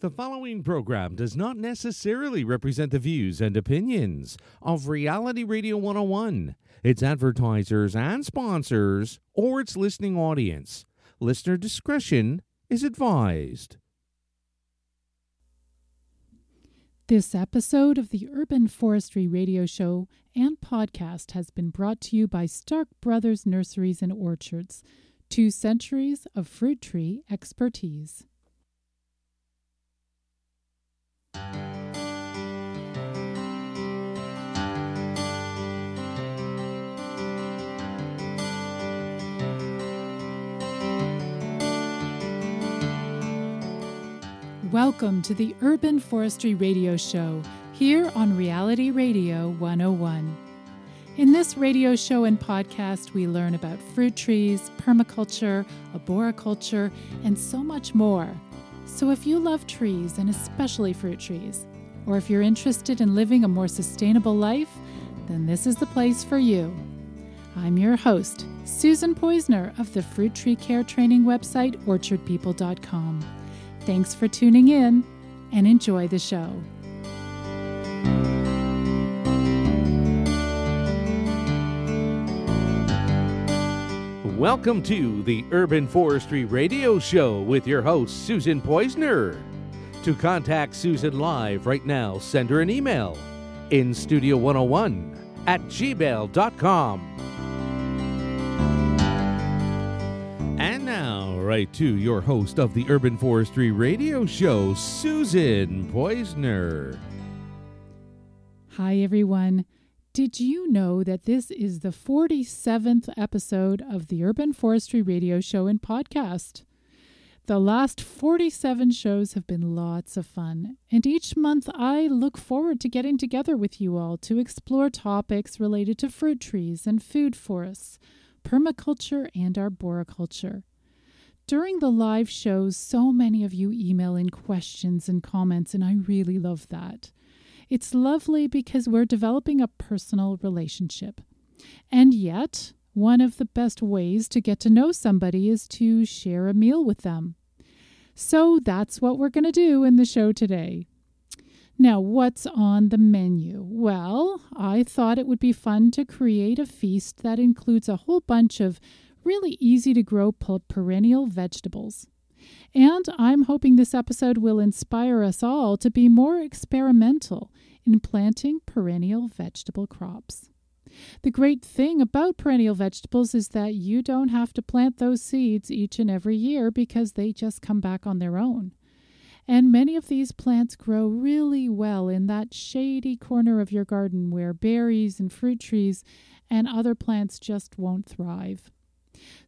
The following program does not necessarily represent the views and opinions of Reality Radio 101, its advertisers and sponsors, or its listening audience. Listener discretion is advised. This episode of the Urban Forestry Radio Show and podcast has been brought to you by Stark Brothers Nurseries and Orchards, two centuries of fruit tree expertise. Welcome to the Urban Forestry Radio Show here on Reality Radio 101. In this radio show and podcast, we learn about fruit trees, permaculture, arboriculture, and so much more. So if you love trees, and especially fruit trees, or if you're interested in living a more sustainable life, then this is the place for you. I'm your host, Susan Poizner of the fruit tree care training website, orchardpeople.com. Thanks for tuning in and enjoy the show. Welcome to the Urban Forestry Radio Show with your host, Susan Poizner. To contact Susan live right now, send her an email in studio101 at gmail.com. And now, right to your host of the Urban Forestry Radio Show, Susan Poizner. Hi, everyone. Did you know that this is the 47th episode of the Urban Forestry Radio Show and podcast? The last 47 shows have been lots of fun, and each month I look forward to getting together with you all to explore topics related to fruit trees and food forests, permaculture, and arboriculture. During the live shows, so many of you email in questions and comments, and I really love that. It's lovely because we're developing a personal relationship. And yet, one of the best ways to get to know somebody is to share a meal with them. So that's what we're going to do in the show today. Now, what's on the menu? Well, I thought it would be fun to create a feast that includes a whole bunch of really easy to grow perennial vegetables. And I'm hoping this episode will inspire us all to be more experimental in planting perennial vegetable crops. The great thing about perennial vegetables is that you don't have to plant those seeds each and every year because they just come back on their own. And many of these plants grow really well in that shady corner of your garden where berries and fruit trees and other plants just won't thrive.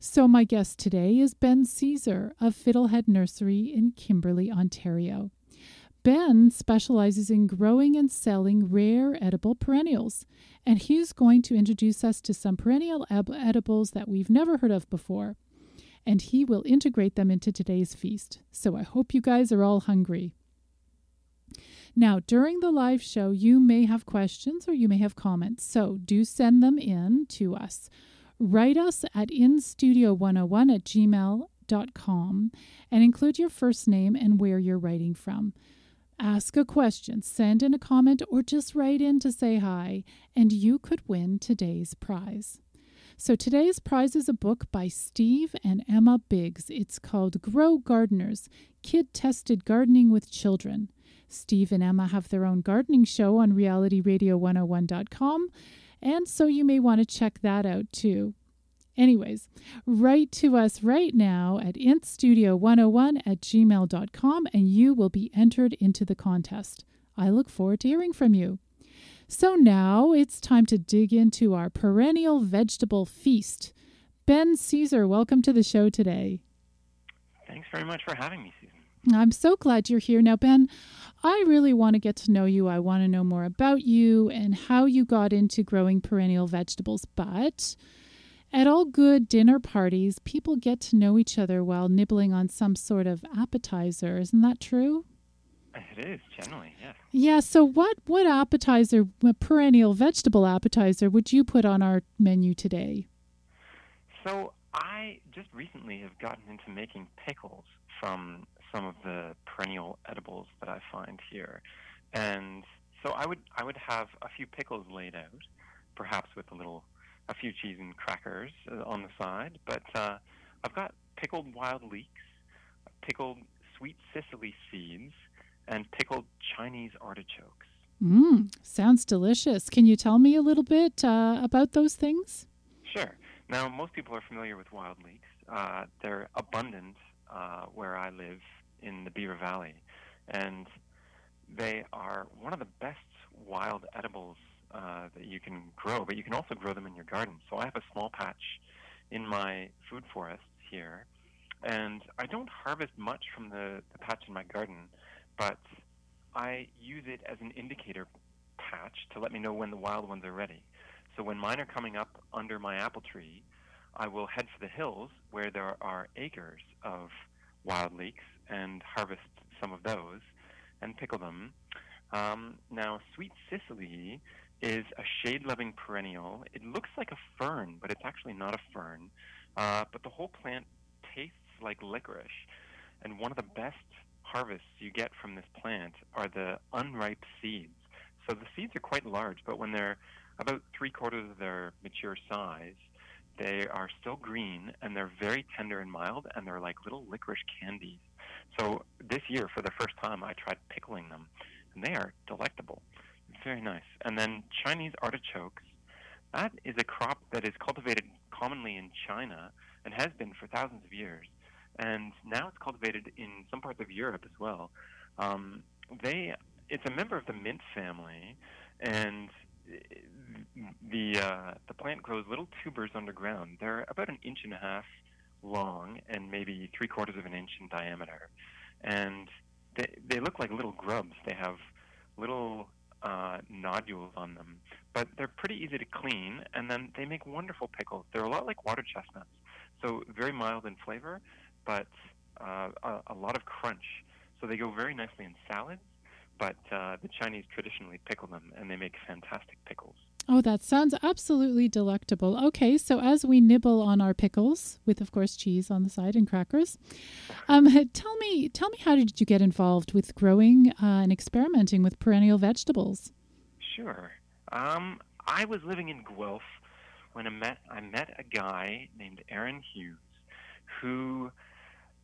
So, my guest today is Ben Caesar of Fiddlehead Nursery in Kimberley, Ontario. Ben specializes in growing and selling rare edible perennials, and he's going to introduce us to some perennial edibles that we've never heard of before. And he will integrate them into today's feast. So I hope you guys are all hungry. Now, during the live show, you may have questions or you may have comments, so do send them in to us. Write us at instudio101 at gmail.com and include your first name and where you're writing from. Ask a question, send in a comment, or just write in to say hi, and you could win today's prize. So, today's prize is a book by Steve and Emma Biggs. It's called Grow Gardeners Kid Tested Gardening with Children. Steve and Emma have their own gardening show on realityradio101.com and so you may want to check that out too. Anyways, write to us right now at instudio101 at gmail.com and you will be entered into the contest. I look forward to hearing from you. So now it's time to dig into our perennial vegetable feast. Ben Caesar, welcome to the show today. Thanks very much for having me, Susan. I'm so glad you're here. Now, Ben, I really want to get to know you. I want to know more about you and how you got into growing perennial vegetables. But at all good dinner parties, people get to know each other while nibbling on some sort of appetizer. Isn't that true? It is generally, yes. Yeah. So, what what appetizer, what perennial vegetable appetizer, would you put on our menu today? So, I just recently have gotten into making pickles from some of the perennial edibles that I find here, and so I would I would have a few pickles laid out, perhaps with a little a few cheese and crackers uh, on the side. But uh, I've got pickled wild leeks, pickled sweet Cicely seeds, and pickled Chinese artichokes. Mmm, sounds delicious. Can you tell me a little bit uh, about those things? Sure. Now, most people are familiar with wild leeks. Uh, they're abundant uh, where I live in the Beaver Valley, and they are one of the best wild edibles uh, that you can grow, but you can also grow them in your garden. So I have a small patch in my food forest here, and I don't harvest much from the, the patch in my garden, but I use it as an indicator patch to let me know when the wild ones are ready. So when mine are coming up under my apple tree, I will head for the hills where there are acres of wild leeks and harvest some of those and pickle them. Um, now, sweet Cicely is a shade-loving perennial. It looks like a fern, but it's actually not a fern. Uh, but the whole plant tastes like licorice. And one of the best harvests you get from this plant are the unripe seeds. So the seeds are quite large, but when they're about three quarters of their mature size, they are still green and they're very tender and mild and they're like little licorice candies. So this year, for the first time, I tried pickling them and they are delectable. Very nice. And then Chinese artichokes. That is a crop that is cultivated commonly in China and has been for thousands of years. And now it's cultivated in some parts of Europe as well. Um, they, it's a member of the mint family, and the uh, the plant grows little tubers underground. They're about an inch and a half long and maybe three quarters of an inch in diameter, and they they look like little grubs. They have little uh, nodules on them, but they're pretty easy to clean, and then they make wonderful pickles. They're a lot like water chestnuts, so very mild in flavor, but uh, a, a lot of crunch. So they go very nicely in salads, but uh, the Chinese traditionally pickle them, and they make fantastic pickles. Oh, that sounds absolutely delectable. Okay, so as we nibble on our pickles, with of course cheese on the side and crackers, um, tell me, tell me, how did you get involved with growing uh, and experimenting with perennial vegetables? Sure. Um, I was living in Guelph when I met I met a guy named Aaron Hughes, who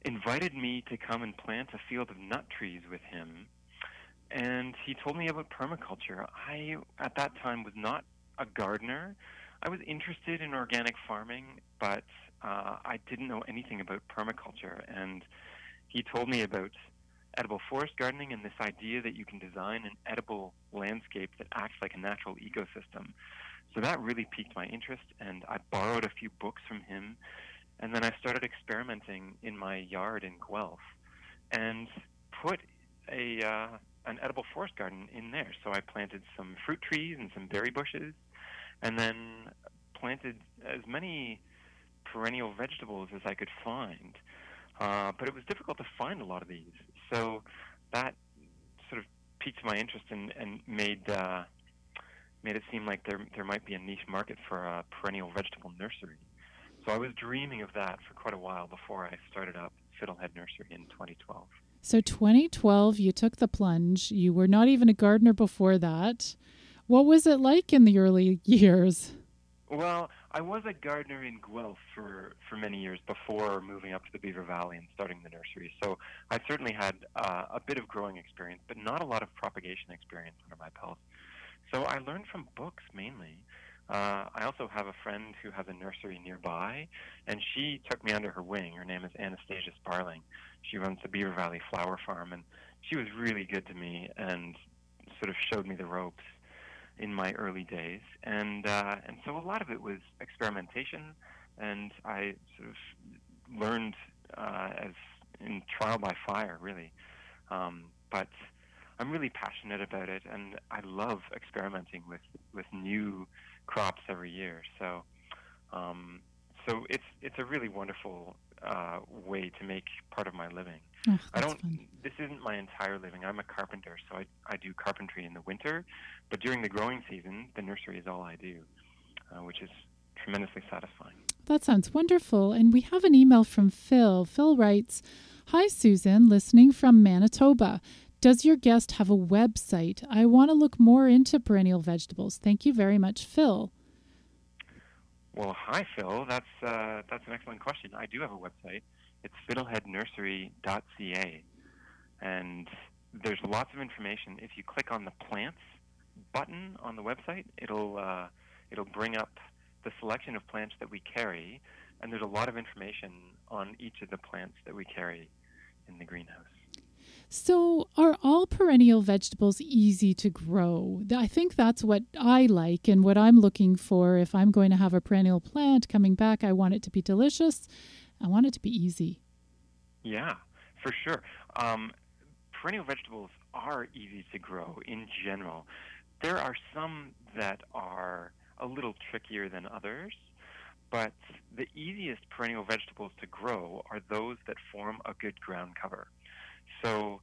invited me to come and plant a field of nut trees with him and he told me about permaculture. I, at that time, was not a gardener. I was interested in organic farming, but uh, I didn't know anything about permaculture. And he told me about edible forest gardening and this idea that you can design an edible landscape that acts like a natural ecosystem. So that really piqued my interest, and I borrowed a few books from him. And then I started experimenting in my yard in Guelph and put a uh, an edible forest garden in there. So I planted some fruit trees and some berry bushes, and then planted as many perennial vegetables as I could find. Uh, but it was difficult to find a lot of these. So that sort of piqued my interest and, and made uh, made it seem like there there might be a niche market for a perennial vegetable nursery. So I was dreaming of that for quite a while before I started up Fiddlehead Nursery in 2012. So 2012, you took the plunge. You were not even a gardener before that. What was it like in the early years? Well, I was a gardener in Guelph for, for many years before moving up to the Beaver Valley and starting the nursery. So I certainly had uh, a bit of growing experience, but not a lot of propagation experience under my belt. So I learned from books mainly. Uh, I also have a friend who has a nursery nearby, and she took me under her wing. Her name is Anastasia Sparling. She runs the Beaver Valley Flower Farm, and she was really good to me and sort of showed me the ropes in my early days. And uh, and so a lot of it was experimentation, and I sort of learned uh, as in trial by fire, really. Um, but I'm really passionate about it, and I love experimenting with with new crops every year. So, um, so it's it's a really wonderful uh, way to make part of my living. Oh, I don't. Fun. This isn't my entire living. I'm a carpenter, so I I do carpentry in the winter, but during the growing season, the nursery is all I do, uh, which is tremendously satisfying. That sounds wonderful. And we have an email from Phil. Phil writes Hi, Susan, listening from Manitoba. Does your guest have a website? I want to look more into perennial vegetables. Thank you very much, Phil. Well, hi, Phil. That's uh, that's an excellent question. I do have a website. It's fiddleheadnursery.ca, and there's lots of information. If you click on the plants button on the website, it'll uh, it'll bring up the selection of plants that we carry, and there's a lot of information on each of the plants that we carry in the greenhouse. So, are all perennial vegetables easy to grow? I think that's what I like and what I'm looking for. If I'm going to have a perennial plant coming back, I want it to be delicious. I want it to be easy. Yeah, for sure. Um, perennial vegetables are easy to grow in general. There are some that are a little trickier than others, but the easiest perennial vegetables to grow are those that form a good ground cover. So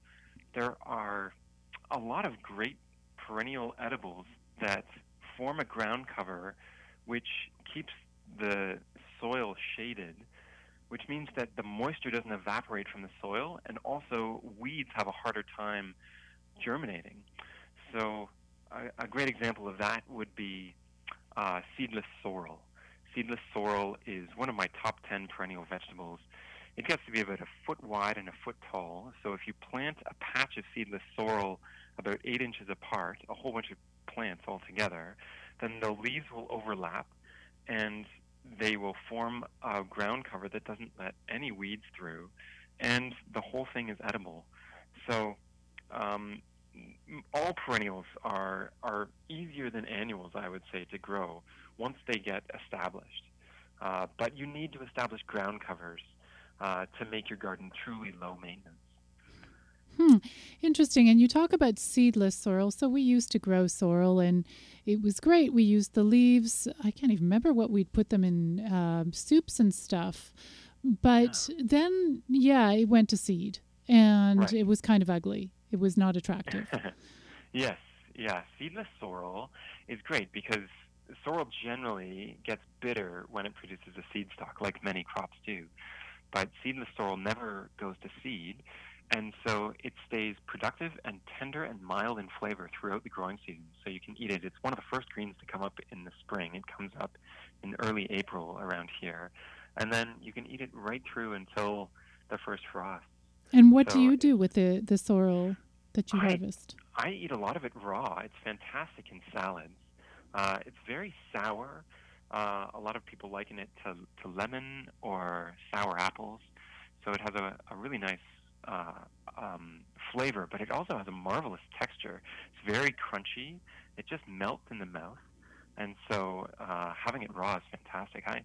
there are a lot of great perennial edibles that form a ground cover which keeps the soil shaded, which means that the moisture doesn't evaporate from the soil, and also weeds have a harder time germinating. So, a, a great example of that would be uh, seedless sorrel. Seedless sorrel is one of my top 10 perennial vegetables it gets to be about a foot wide and a foot tall. So if you plant a patch of seedless sorrel about eight inches apart, a whole bunch of plants all together, then the leaves will overlap and they will form a ground cover that doesn't let any weeds through, and the whole thing is edible. So um, all perennials are are easier than annuals, I would say, to grow once they get established. Uh, but you need to establish ground covers uh, to make your garden truly low maintenance. Hmm, interesting. And you talk about seedless sorrel. So we used to grow sorrel, and it was great. We used the leaves. I can't even remember what we'd put them in uh, soups and stuff. But yeah. then, yeah, it went to seed, and right. it was kind of ugly. It was not attractive. yes, yeah. Seedless sorrel is great because sorrel generally gets bitter when it produces a seed stalk, like many crops do but seedless sorrel never goes to seed, and so it stays productive and tender and mild in flavor throughout the growing season. So you can eat it. It's one of the first greens to come up in the spring. It comes up in early April around here, and then you can eat it right through until the first frost. And what so do you do with the the sorrel that you I, harvest? I eat a lot of it raw. It's fantastic in salads. Uh, it's very sour. Uh, a lot of people liken it to, to lemon or sour apples. So it has a, a really nice uh, um, flavor, but it also has a marvelous texture. It's very crunchy. It just melts in the mouth. And so uh, having it raw is fantastic. I,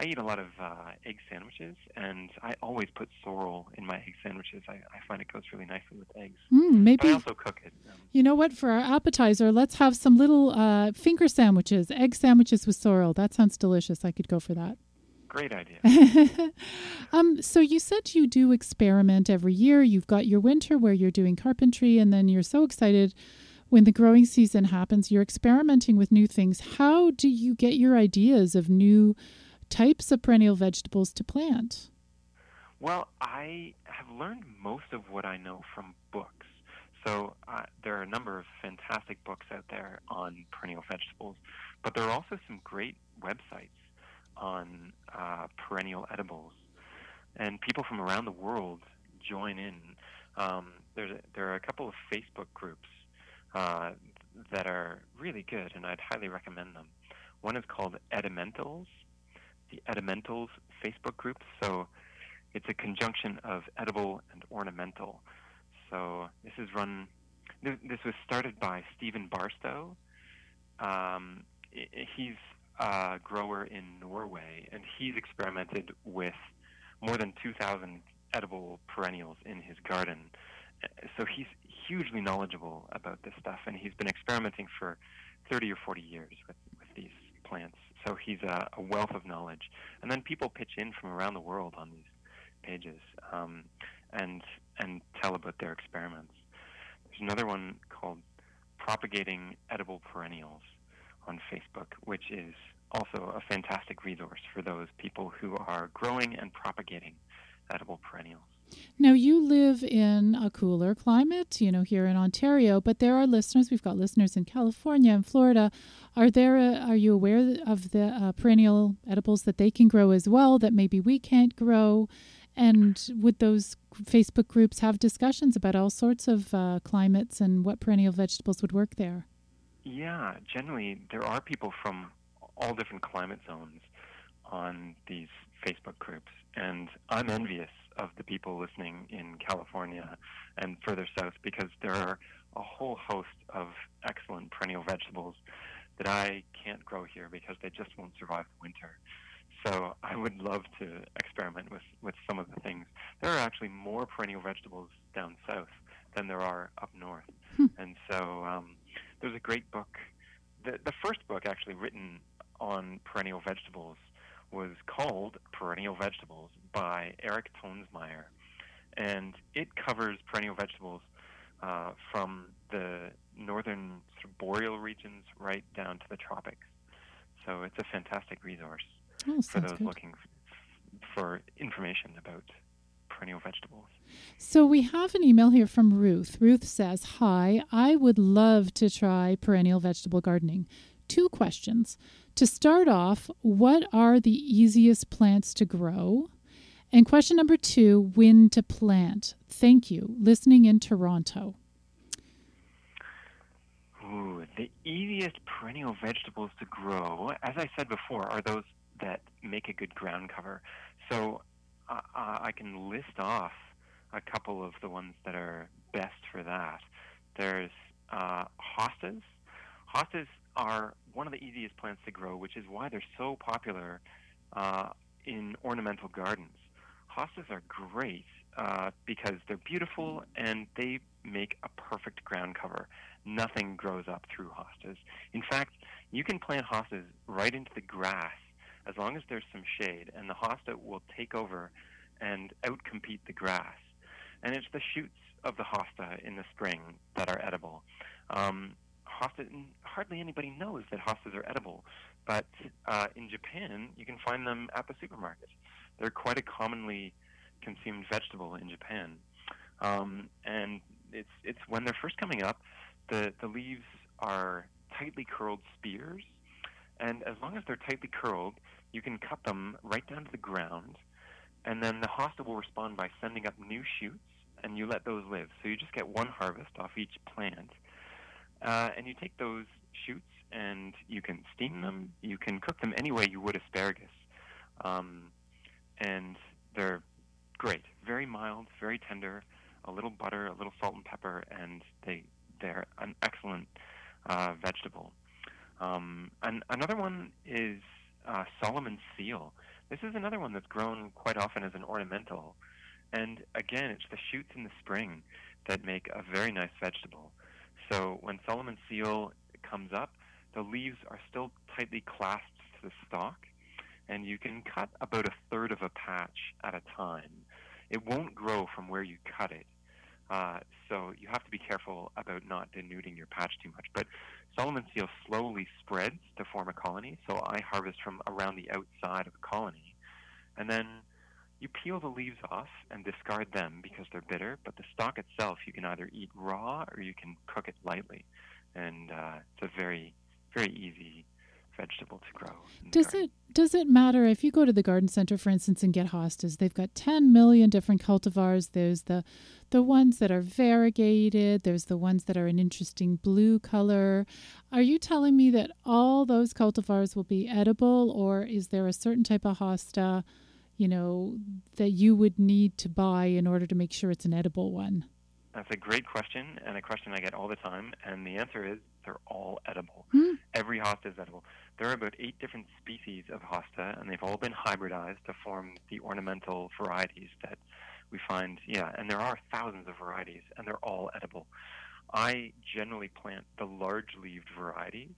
I eat a lot of uh, egg sandwiches, and I always put sorrel in my egg sandwiches. I, I find it goes really nicely with eggs. Mm, maybe but I also cook it. Um, you know what? For our appetizer, let's have some little uh, finger sandwiches, egg sandwiches with sorrel. That sounds delicious. I could go for that. Great idea. um, so you said you do experiment every year. You've got your winter where you're doing carpentry, and then you're so excited when the growing season happens. You're experimenting with new things. How do you get your ideas of new types of perennial vegetables to plant? Well, I have learned most of what I know from books. So uh, there are a number of fantastic books out there on perennial vegetables, but there are also some great websites on uh, perennial edibles, and people from around the world join in. Um, there's a, there are a couple of Facebook groups uh, that are really good, and I'd highly recommend them. One is called Edimentals, the Edimentals Facebook group. So it's a conjunction of edible and ornamental. So this is run. This was started by Stephen Barstow. Um, he's a grower in Norway, and he's experimented with more than 2,000 edible perennials in his garden. So he's hugely knowledgeable about this stuff, and he's been experimenting for 30 or 40 years with, with these plants. So he's a, a, wealth of knowledge. And then people pitch in from around the world on these pages um, and and tell about their experiments. There's another one called Propagating Edible Perennials on Facebook, which is also a fantastic resource for those people who are growing and propagating edible perennials. Now, you live in a cooler climate, you know, here in Ontario, but there are listeners, we've got listeners in California and Florida. Are there, uh, are you aware of the uh, perennial edibles that they can grow as well that maybe we can't grow? And would those Facebook groups have discussions about all sorts of uh, climates and what perennial vegetables would work there? Yeah, generally, there are people from all different climate zones on these Facebook groups. And I'm envious of the people listening in California and further south because there are a whole host of excellent perennial vegetables that I can't grow here because they just won't survive the winter. So I would love to experiment with, with some of the things. There are actually more perennial vegetables down south than there are up north. Hmm. And so um, there's a great book. The, the first book actually written on perennial vegetables was called Perennial Vegetables by Eric Toensmeier. And it covers perennial vegetables uh, from the northern sort of boreal regions right down to the tropics. So it's a fantastic resource Oh, for those good. looking f- for information about perennial vegetables. So we have an email here from Ruth. Ruth says, Hi, I would love to try perennial vegetable gardening. Two questions. To start off, what are the easiest plants to grow? And question number two, when to plant? Thank you. Listening in Toronto. Ooh, the easiest perennial vegetables to grow, as I said before, are those that make a good ground cover. So I can list off a couple of the ones that are best for that. There's uh, hostas. Hostas are one of the easiest plants to grow, which is why they're so popular uh, in ornamental gardens. Hostas are great uh, because they're beautiful and they make a perfect ground cover. Nothing grows up through hostas. In fact, you can plant hostas right into the grass as long as there's some shade, and the hosta will take over and outcompete the grass. And it's the shoots of the hosta in the spring that are edible. Um, hosta, hardly anybody knows that hostas are edible, but uh, in Japan, you can find them at the supermarket. They're quite a commonly consumed vegetable in Japan. Um, and it's, it's when they're first coming up, the, the leaves are tightly curled spears. And as long as they're tightly curled, you can cut them right down to the ground. And then the hosta will respond by sending up new shoots, and you let those live. So you just get one harvest off each plant. Uh, and you take those shoots and you can steam them. You can cook them any way you would asparagus. Um, and they're great. Very mild, very tender, a little butter, a little salt and pepper, and they, they're an excellent uh, vegetable. Um, and another one is uh, Solomon seal. This is another one that's grown quite often as an ornamental. And again, it's the shoots in the spring that make a very nice vegetable. So when Solomon seal comes up, the leaves are still tightly clasped to the stalk, and you can cut about a third of a patch at a time. It won't grow from where you cut it. Uh, so you have to be careful about not denuding your patch too much. But Solomon seal slowly spreads to form a colony, so I harvest from around the outside of the colony. And then you peel the leaves off and discard them because they're bitter, but the stalk itself you can either eat raw or you can cook it lightly. And uh, it's a very, very easy vegetable to grow. Does it does it matter if you go to the garden center, for instance, and get hostas? They've got ten million different cultivars. There's the the ones that are variegated. There's the ones that are an interesting blue color. Are you telling me that all those cultivars will be edible, or is there a certain type of hosta, you know, that you would need to buy in order to make sure it's an edible one? That's a great question, and a question I get all the time. And the answer is they're all edible. Hmm. Every hosta is edible. There are about eight different species of hosta, and they've all been hybridized to form the ornamental varieties that we find. Yeah, and there are thousands of varieties, and they're all edible. I generally plant the large leaved varieties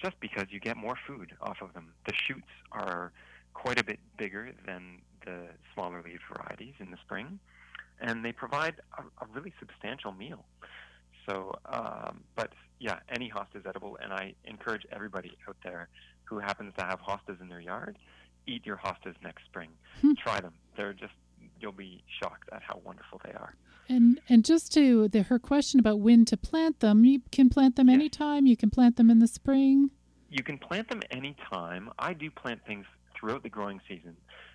just because you get more food off of them. The shoots are quite a bit bigger than the smaller leaved varieties in the spring, and they provide a, a really substantial meal. So, um, but yeah, any hosta is edible, and I encourage everybody out there who happens to have hostas in their yard, eat your hostas next spring. Hmm. Try them. They're just you'll be shocked at how wonderful they are. And and just to the, her question about when to plant them, you can plant them Yes. anytime. You can plant them in the spring. You can plant them anytime. I do plant things throughout the growing season.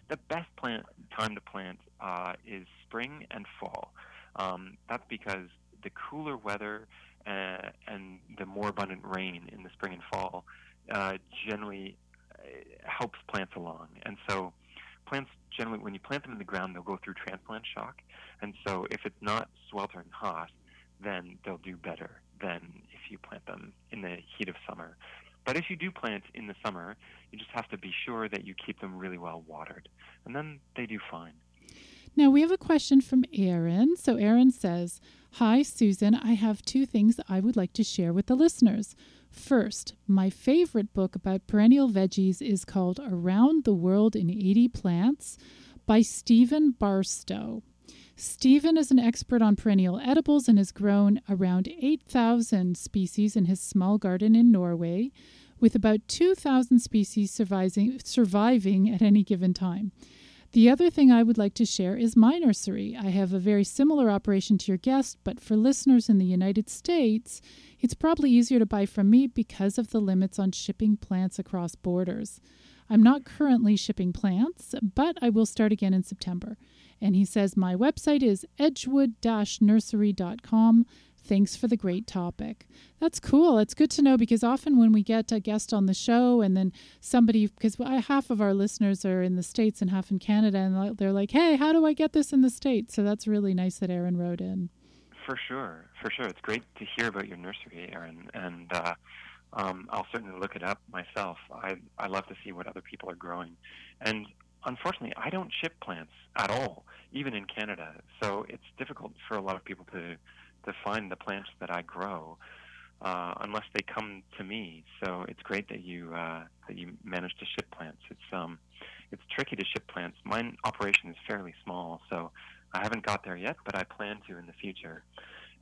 The best plant time to plant uh, is spring and fall. Um, that's because the cooler weather uh, and the more abundant rain in the spring and fall uh, generally uh, helps plants along. And so, plants generally, when you plant them in the ground, they'll go through transplant shock. And so, if it's not sweltering hot, then they'll do better than if you plant them in the heat of summer. But if you do plant in the summer, you just have to be sure that you keep them really well watered, and then they do fine. Now we have a question from Aaron. So Aaron says, Hi, Susan. I have two things I would like to share with the listeners. First, my favorite book about perennial veggies is called Around the World in 80 Plants by Stephen Barstow. Stephen is an expert on perennial edibles and has grown around 8,000 species in his small garden in Norway, with about 2,000 species surviving, surviving at any given time. The other thing I would like to share is my nursery. I have a very similar operation to your guest, but for listeners in the United States, it's probably easier to buy from me because of the limits on shipping plants across borders. I'm not currently shipping plants, but I will start again in September. And he says my website is edgewood nursery.com. Thanks for the great topic. That's cool. It's good to know because often when we get a guest on the show and then somebody, because half of our listeners are in the States and half in Canada, and they're like, hey, how do I get this in the States? So that's really nice that Aaron wrote in. For sure, for sure. It's great to hear about your nursery, Aaron, and uh, um, I'll certainly look it up myself. I, I love to see what other people are growing. And unfortunately, I don't ship plants at all, even in Canada. So it's difficult for a lot of people to to find the plants that I grow uh, unless they come to me. So it's great that you uh, that you managed to ship plants. It's um it's tricky to ship plants. Mine operation is fairly small, so I haven't got there yet, but I plan to in the future.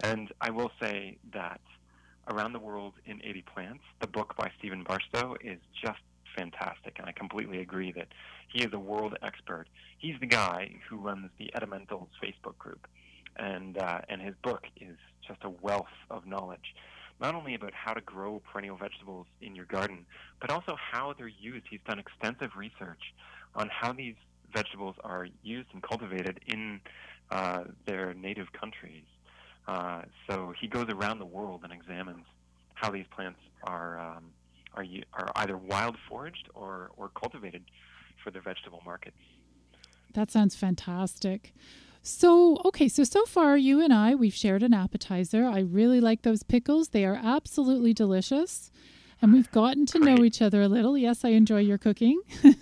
And I will say that Around the World in 80 Plants, the book by Stephen Barstow, is just fantastic, and I completely agree that he is a world expert. He's the guy who runs the Edimentals Facebook group, and uh, and his book is just a wealth of knowledge, not only about how to grow perennial vegetables in your garden, but also how they're used. He's done extensive research on how these vegetables are used and cultivated in uh, their native countries. Uh, so he goes around the world and examines how these plants are um, are are either wild foraged or or cultivated for the vegetable markets. That sounds fantastic. So, okay, so so far you and I we've shared an appetizer. I really like those pickles. They are absolutely delicious. And we've gotten to know each other a little. Yes, I enjoy your cooking.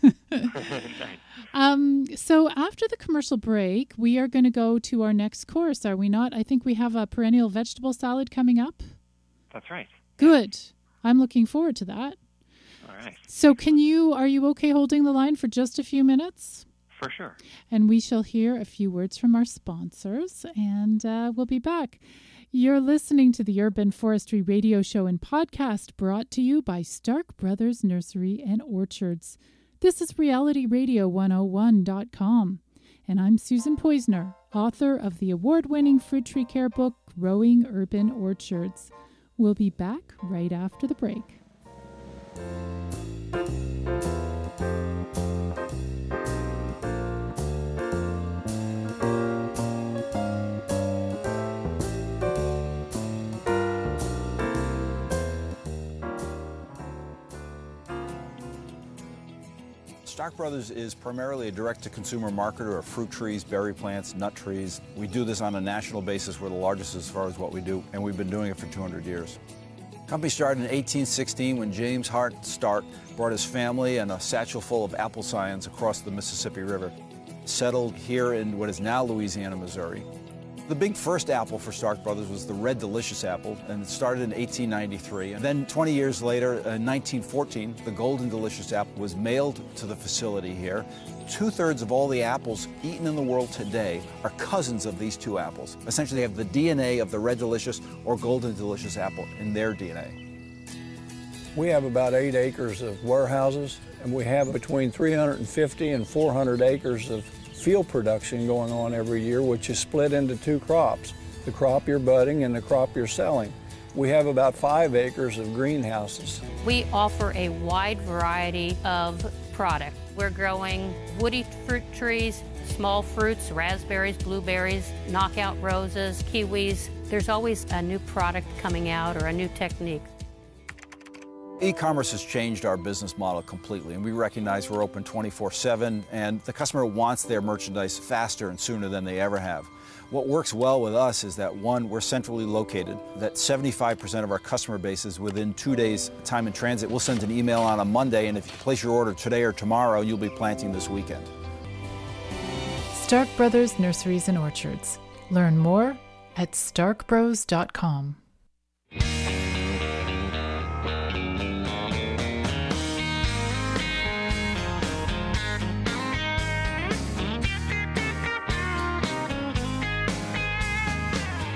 Um, so after the commercial break, we are going to go to our next course, are we not? I think we have a perennial vegetable salad coming up. That's right. Good. I'm looking forward to that. All right. So, can you are you okay holding the line for just a few minutes? For sure. And we shall hear a few words from our sponsors, and uh, we'll be back. You're listening to the Urban Forestry Radio Show and podcast brought to you by Stark Brothers Nursery and Orchards. This is RealityRadio101.com, and I'm Susan Poizner, author of the award winning fruit tree care book, Growing Urban Orchards. We'll be back right after the break. Stark Brothers is primarily a direct-to-consumer marketer of fruit trees, berry plants, nut trees. We do this on a national basis. We're the largest as far as what we do, and we've been doing it for 200 years. Company started in 1816 when James Hart Stark brought his family and a satchel full of apple scions across the Mississippi River. Settled here in what is now Louisiana, Missouri. The big first apple for Stark Brothers was the Red Delicious apple, and it started in 1893. And then 20 years later, uh, in 1914, the Golden Delicious apple was mailed to the facility here. Two thirds of all the apples eaten in the world today are cousins of these two apples. Essentially, they have the DNA of the Red Delicious or Golden Delicious apple in their DNA. We have about eight acres of warehouses, and we have between 350 and 400 acres of field production going on every year, which is split into two crops the crop you're budding and the crop you're selling. We have about five acres of greenhouses. We offer a wide variety of product. We're growing woody fruit trees, small fruits, raspberries, blueberries, knockout roses, kiwis. There's always a new product coming out or a new technique. E-commerce has changed our business model completely, and we recognize we're open 24/7, and the customer wants their merchandise faster and sooner than they ever have. What works well with us is that one, we're centrally located, that 75% of our customer base is within two days time in transit. We'll send an email on a Monday, and if you place your order today or tomorrow, you'll be planting this weekend. Stark Brothers Nurseries and Orchards. Learn more at starkbros.com.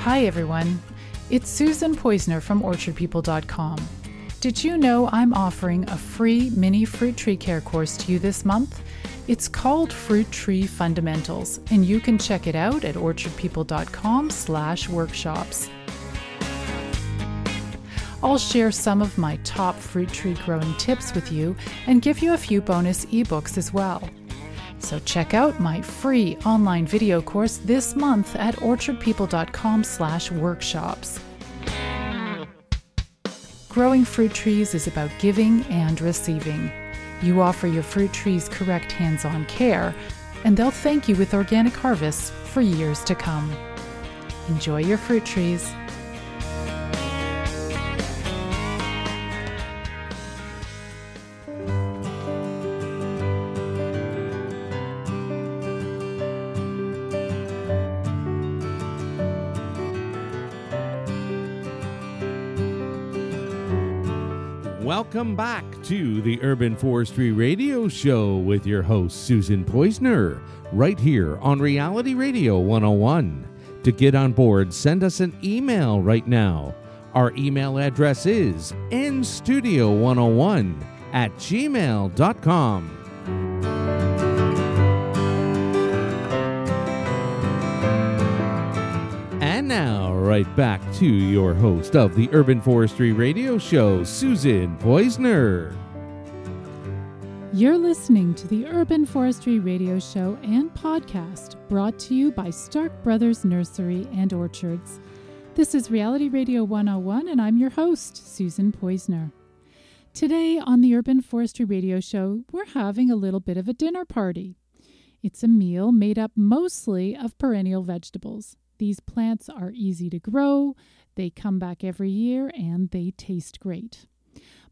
Hi, everyone. It's Susan Poizner from OrchardPeople.com. Did you know I'm offering a free mini fruit tree care course to you this month? It's called Fruit Tree Fundamentals, and you can check it out at orchardpeople.com/workshops. I'll share some of my top fruit tree growing tips with you and give you a few bonus ebooks as well. So check out my free online video course this month at orchardpeople.com/workshops. Growing fruit trees is about giving and receiving. You offer your fruit trees correct hands-on care, and they'll thank you with organic harvests for years to come. Enjoy your fruit trees. Welcome back to the Urban Forestry Radio Show with your host, Susan Poizner, right here on Reality Radio 101. To get on board, send us an email right now. Our email address is nstudio101 at gmail.com. now, right back to your host of the Urban Forestry Radio Show, Susan Poizner. You're listening to the Urban Forestry Radio Show and podcast brought to you by Stark Brothers Nursery and Orchards. This is Reality Radio 101, and I'm your host, Susan Poizner. Today on the Urban Forestry Radio Show, we're having a little bit of a dinner party. It's a meal made up mostly of perennial vegetables. These plants are easy to grow, they come back every year, and they taste great.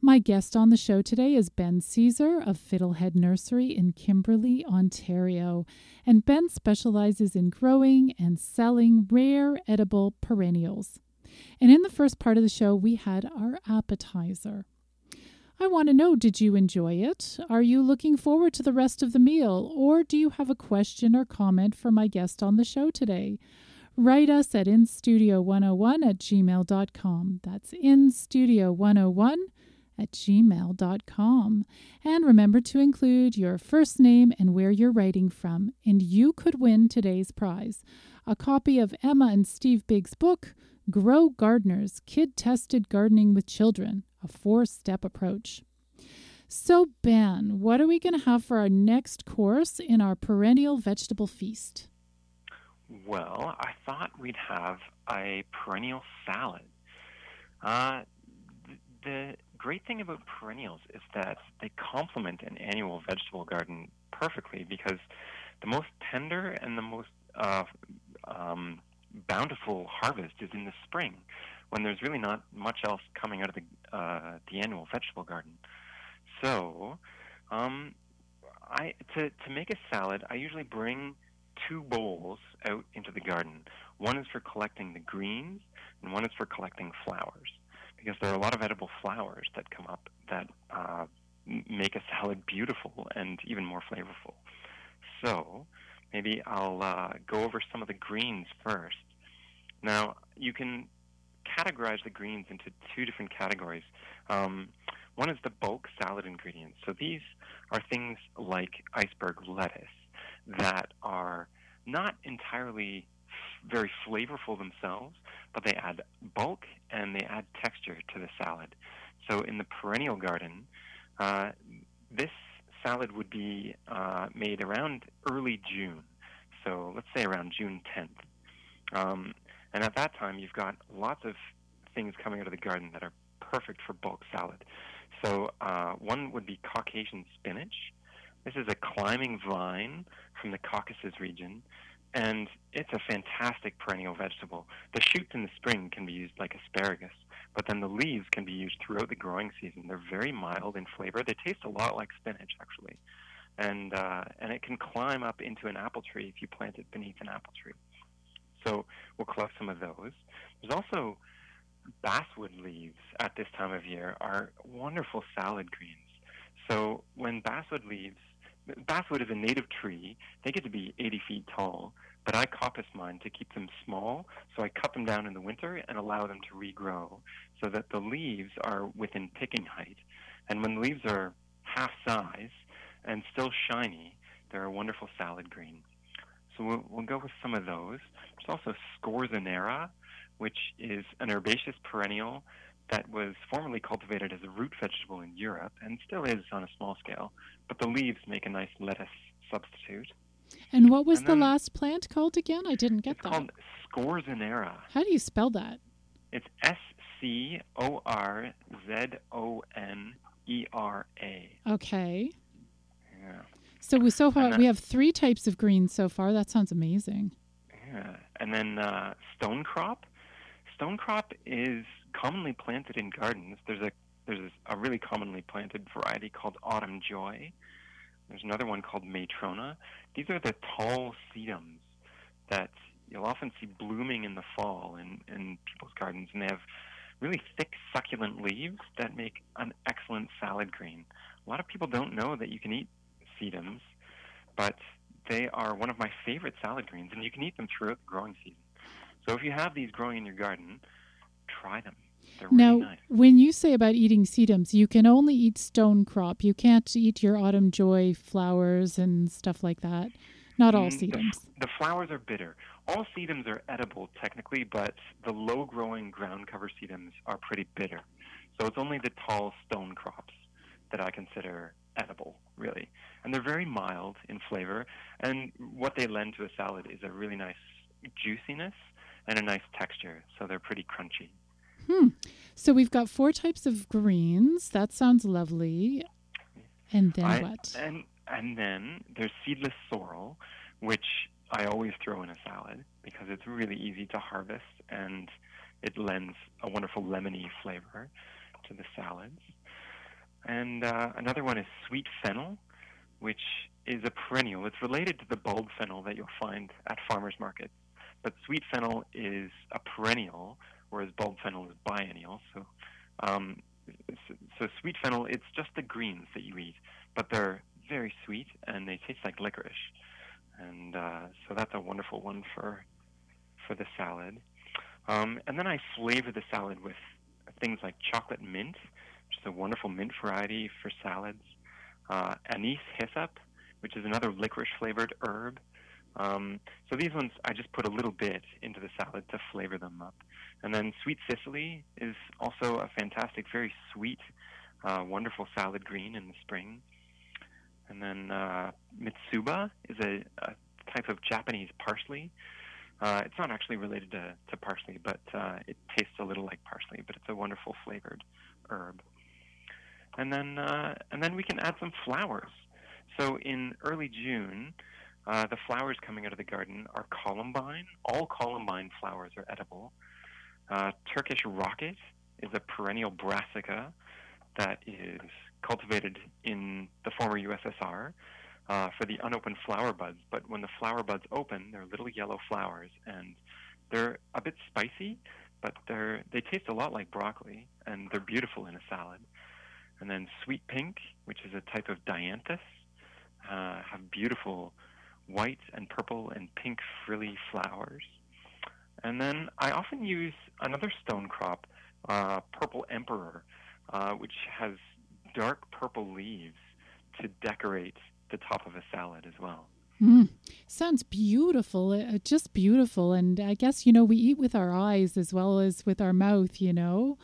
My guest on the show today is Ben Caesar of Fiddlehead Nursery in Kimberley, Ontario. And Ben specializes in growing and selling rare edible perennials. And in the first part of the show, we had our appetizer. I want to know did you enjoy it? Are you looking forward to the rest of the meal? Or do you have a question or comment for my guest on the show today? Write us at instudio101 at gmail.com. That's instudio101 at gmail.com. And remember to include your first name and where you're writing from, and you could win today's prize a copy of Emma and Steve Biggs' book, Grow Gardeners Kid Tested Gardening with Children, a four step approach. So, Ben, what are we going to have for our next course in our perennial vegetable feast? Well, I thought we'd have a perennial salad. Uh, th- the great thing about perennials is that they complement an annual vegetable garden perfectly because the most tender and the most uh, um, bountiful harvest is in the spring when there's really not much else coming out of the, uh, the annual vegetable garden. So, um, I to, to make a salad, I usually bring two bowls out into the garden. One is for collecting the greens, and one is for collecting flowers, because there are a lot of edible flowers that come up that uh, make a salad beautiful and even more flavorful. So maybe I'll uh, go over some of the greens first. Now you can categorize the greens into two different categories. Um, One is the bulk salad ingredients. So these are things like iceberg lettuce that are not entirely very flavorful themselves, but they add bulk and they add texture to the salad. So in the perennial garden, uh, this salad would be uh, made around early June. So let's say around June 10th. Um, and at that time, you've got lots of things coming out of the garden that are perfect for bulk salad. So uh, one would be Caucasian spinach. This is a climbing vine from the Caucasus region, and it's a fantastic perennial vegetable. The shoots in the spring can be used like asparagus, but then the leaves can be used throughout the growing season. They're very mild in flavor. They taste a lot like spinach, actually, and uh, and it can climb up into an apple tree if you plant it beneath an apple tree. So we'll collect some of those. There's also basswood leaves at this time of year are wonderful salad greens. So when basswood leaves, basswood is a native tree. They get to be 80 feet tall, but I coppice mine to keep them small. So I cut them down in the winter and allow them to regrow so that the leaves are within picking height. And when the leaves are half size and still shiny, they're a wonderful salad green. So we'll, we'll go with some of those. There's also Scorzonera, which is an herbaceous perennial that was formerly cultivated as a root vegetable in Europe and still is on a small scale, but the leaves make a nice lettuce substitute. And what was And the last plant called again? I didn't get It's that. called Scorzonera. How do you spell that? It's S C O R Z O N E R A. Okay. Yeah. So we so far we have three types of greens so far. That sounds amazing. Yeah. And then uh, stone crop. Stone crop is commonly planted in gardens. There's a there's a really commonly planted variety called Autumn Joy. There's another one called Matrona. These are the tall sedums that you'll often see blooming in the fall in, in people's gardens, and they have really thick, succulent leaves that make an excellent salad green. A lot of people don't know that you can eat sedums, but they are one of my favorite salad greens, and you can eat them throughout the growing season. So if you have these growing in your garden, try them. They're now, really nice. when you say about eating sedums, you can only eat stone crop. You can't eat your autumn joy flowers and stuff like that. Not all Mm, the sedums. The, flowers are bitter. All sedums are edible technically, but the low growing ground cover sedums are pretty bitter. So it's only the tall stone crops that I consider edible, really. And they're very mild in flavor. And what they lend to a salad is a really nice juiciness and a nice texture. So they're pretty crunchy. Hmm. So we've got four types of greens. That sounds lovely. And then I- what? And and then there's seedless sorrel, which I always throw in a salad because it's really easy to harvest and it lends a wonderful lemony flavor to the salads. And uh, another one is sweet fennel, which is a perennial. It's related to the bulb fennel that you'll find at farmers markets. But sweet fennel is a perennial, whereas bulb fennel is biennial. So, um, so sweet fennel, it's just the greens that you eat, but they're very sweet and they taste like licorice. And uh, so that's a wonderful one for for the salad. Um, and then I flavor the salad with things like chocolate mint, which is a wonderful mint variety for salads. Uh, anise hyssop, which is another licorice flavored herb. Um, so these ones, I just put a little bit into the salad to flavor them up. And then sweet cicely is also a fantastic, very sweet, uh, wonderful salad green in the spring. And then uh, Mitsuba is a, a type of Japanese parsley. Uh, it's not actually related to, to parsley, but uh, it tastes a little like parsley, but it's a wonderful flavored herb. And then, uh, and then we can add some flowers. So in early June, uh, the flowers coming out of the garden are columbine. All columbine flowers are edible. Uh, Turkish rocket is a perennial brassica that is cultivated in the former USSR uh, for the unopened flower buds. But when the flower buds open, they're little yellow flowers, and they're a bit spicy, but they're they taste a lot like broccoli, and they're beautiful in a salad. And then sweet pink, which is a type of dianthus, uh, have beautiful white and purple and pink frilly flowers. And then I often use another stone crop, uh, purple emperor, uh, which has dark purple leaves to decorate the top of a salad as well. Mm, sounds beautiful, uh, just beautiful. And I guess, you know, we eat with our eyes as well as with our mouth, you know.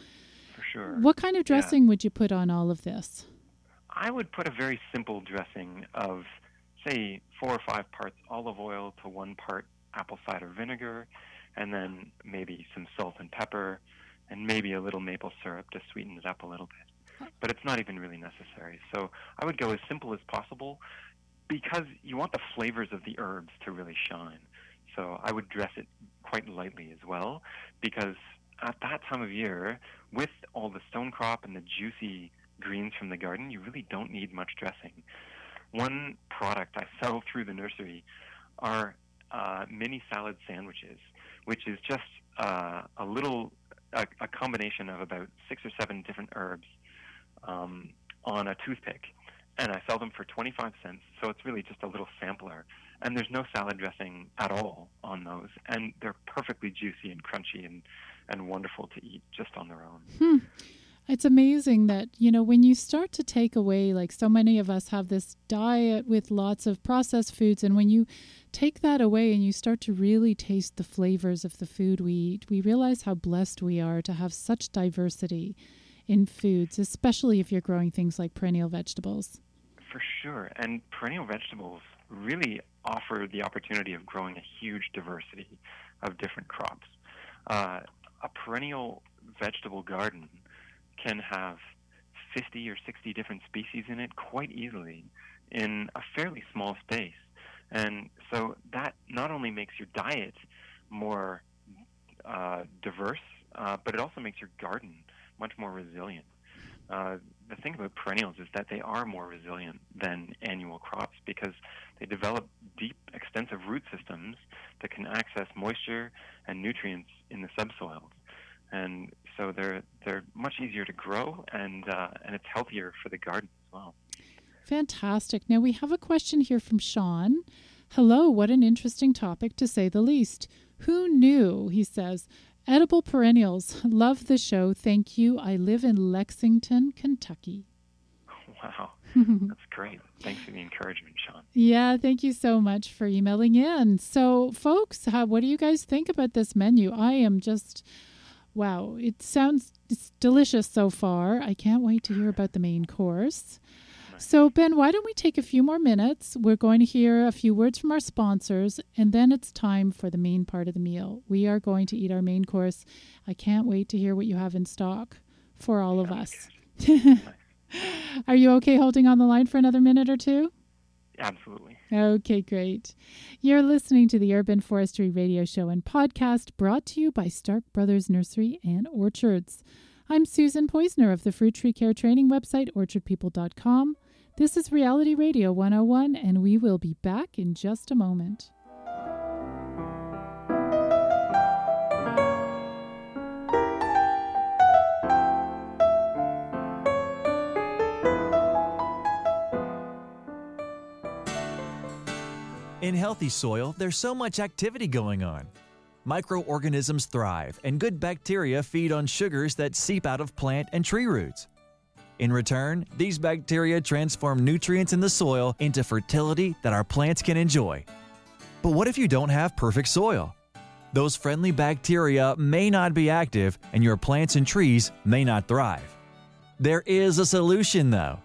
For sure. What kind of dressing yeah. would you put on all of this? I would put a very simple dressing of, say, four or five parts olive oil to one part apple cider vinegar, and then maybe some salt and pepper, and maybe a little maple syrup to sweeten it up a little bit. But it's not even really necessary. So I would go as simple as possible because you want the flavors of the herbs to really shine. So I would dress it quite lightly as well because at that time of year, with all the stone crop and the juicy greens from the garden, you really don't need much dressing. One product I sell through the nursery are uh, mini salad sandwiches, which is just uh, a little a, a, combination of about six or seven different herbs um, on a toothpick, and I sell them for 25 cents. So it's really just a little sampler, and there's no salad dressing at all on those, and they're perfectly juicy and crunchy and and wonderful to eat just on their own. Hmm. It's amazing that, you know, when you start to take away, like so many of us have this diet with lots of processed foods, and when you take that away and you start to really taste the flavors of the food we eat, we realize how blessed we are to have such diversity in foods, especially if you're growing things like perennial vegetables. For sure. And perennial vegetables really offer the opportunity of growing a huge diversity of different crops. Uh, a perennial vegetable garden can have 50 or 60 different species in it quite easily in a fairly small space. And so that not only makes your diet more uh, diverse, uh, but it also makes your garden much more resilient. Uh, the thing about perennials is that they are more resilient than annual crops because they develop deep, extensive root systems that can access moisture and nutrients in the subsoils and so they're they're much easier to grow, and uh, and it's healthier for the garden as well. Fantastic. Now we have a question here from Sean. Hello, what an interesting topic to say the least. Who knew? He says. Edible perennials. Love the show. Thank you. I live in Lexington, Kentucky. Wow. That's great. Thanks for the encouragement, Sean. Yeah, thank you so much for emailing in. So, folks, how, what do you guys think about this menu? I am just Wow, it sounds delicious so far. I can't wait to hear about the main course. So, Ben, why don't we take a few more minutes? We're going to hear a few words from our sponsors, and then it's time for the main part of the meal. We are going to eat our main course. I can't wait to hear what you have in stock for all of us. are you okay holding on the line for another minute or two? Absolutely. Okay, great. You're listening to the Urban Forestry Radio Show and podcast brought to you by Stark Brothers Nursery and Orchards. I'm Susan Poizner of the Fruit Tree Care Training website, orchardpeople.com. This is Reality Radio 101, and we will be back in just a moment. In healthy soil, there's so much activity going on. Microorganisms thrive, and good bacteria feed on sugars that seep out of plant and tree roots. In return, these bacteria transform nutrients in the soil into fertility that our plants can enjoy. But what if you don't have perfect soil? Those friendly bacteria may not be active, and your plants and trees may not thrive. There is a solution, though.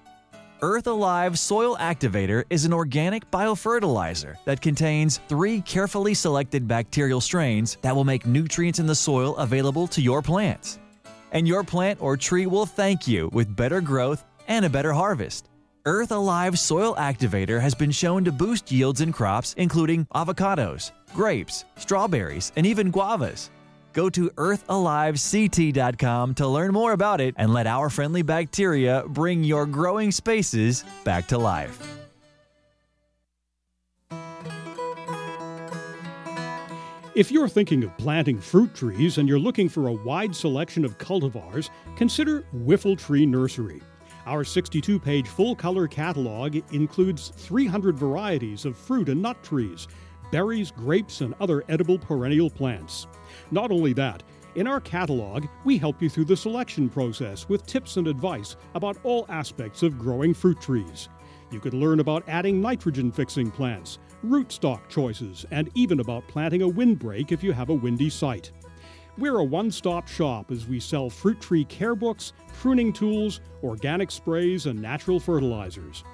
Earth Alive Soil Activator is an organic biofertilizer that contains three carefully selected bacterial strains that will make nutrients in the soil available to your plants. And your plant or tree will thank you with better growth and a better harvest. Earth Alive Soil Activator has been shown to boost yields in crops including avocados, grapes, strawberries, and even guavas. Go to earthalivect.com to learn more about it and let our friendly bacteria bring your growing spaces back to life. If you're thinking of planting fruit trees and you're looking for a wide selection of cultivars, consider Whiffletree Nursery. Our 62 page full color catalog includes 300 varieties of fruit and nut trees, berries, grapes, and other edible perennial plants. Not only that, In our catalog, we help you through the selection process with tips and advice about all aspects of growing fruit trees. You can learn about adding nitrogen fixing plants, rootstock choices, and even about planting a windbreak if you have a windy site. We're a one stop shop as we sell fruit tree care books, pruning tools, organic sprays, and natural fertilizers.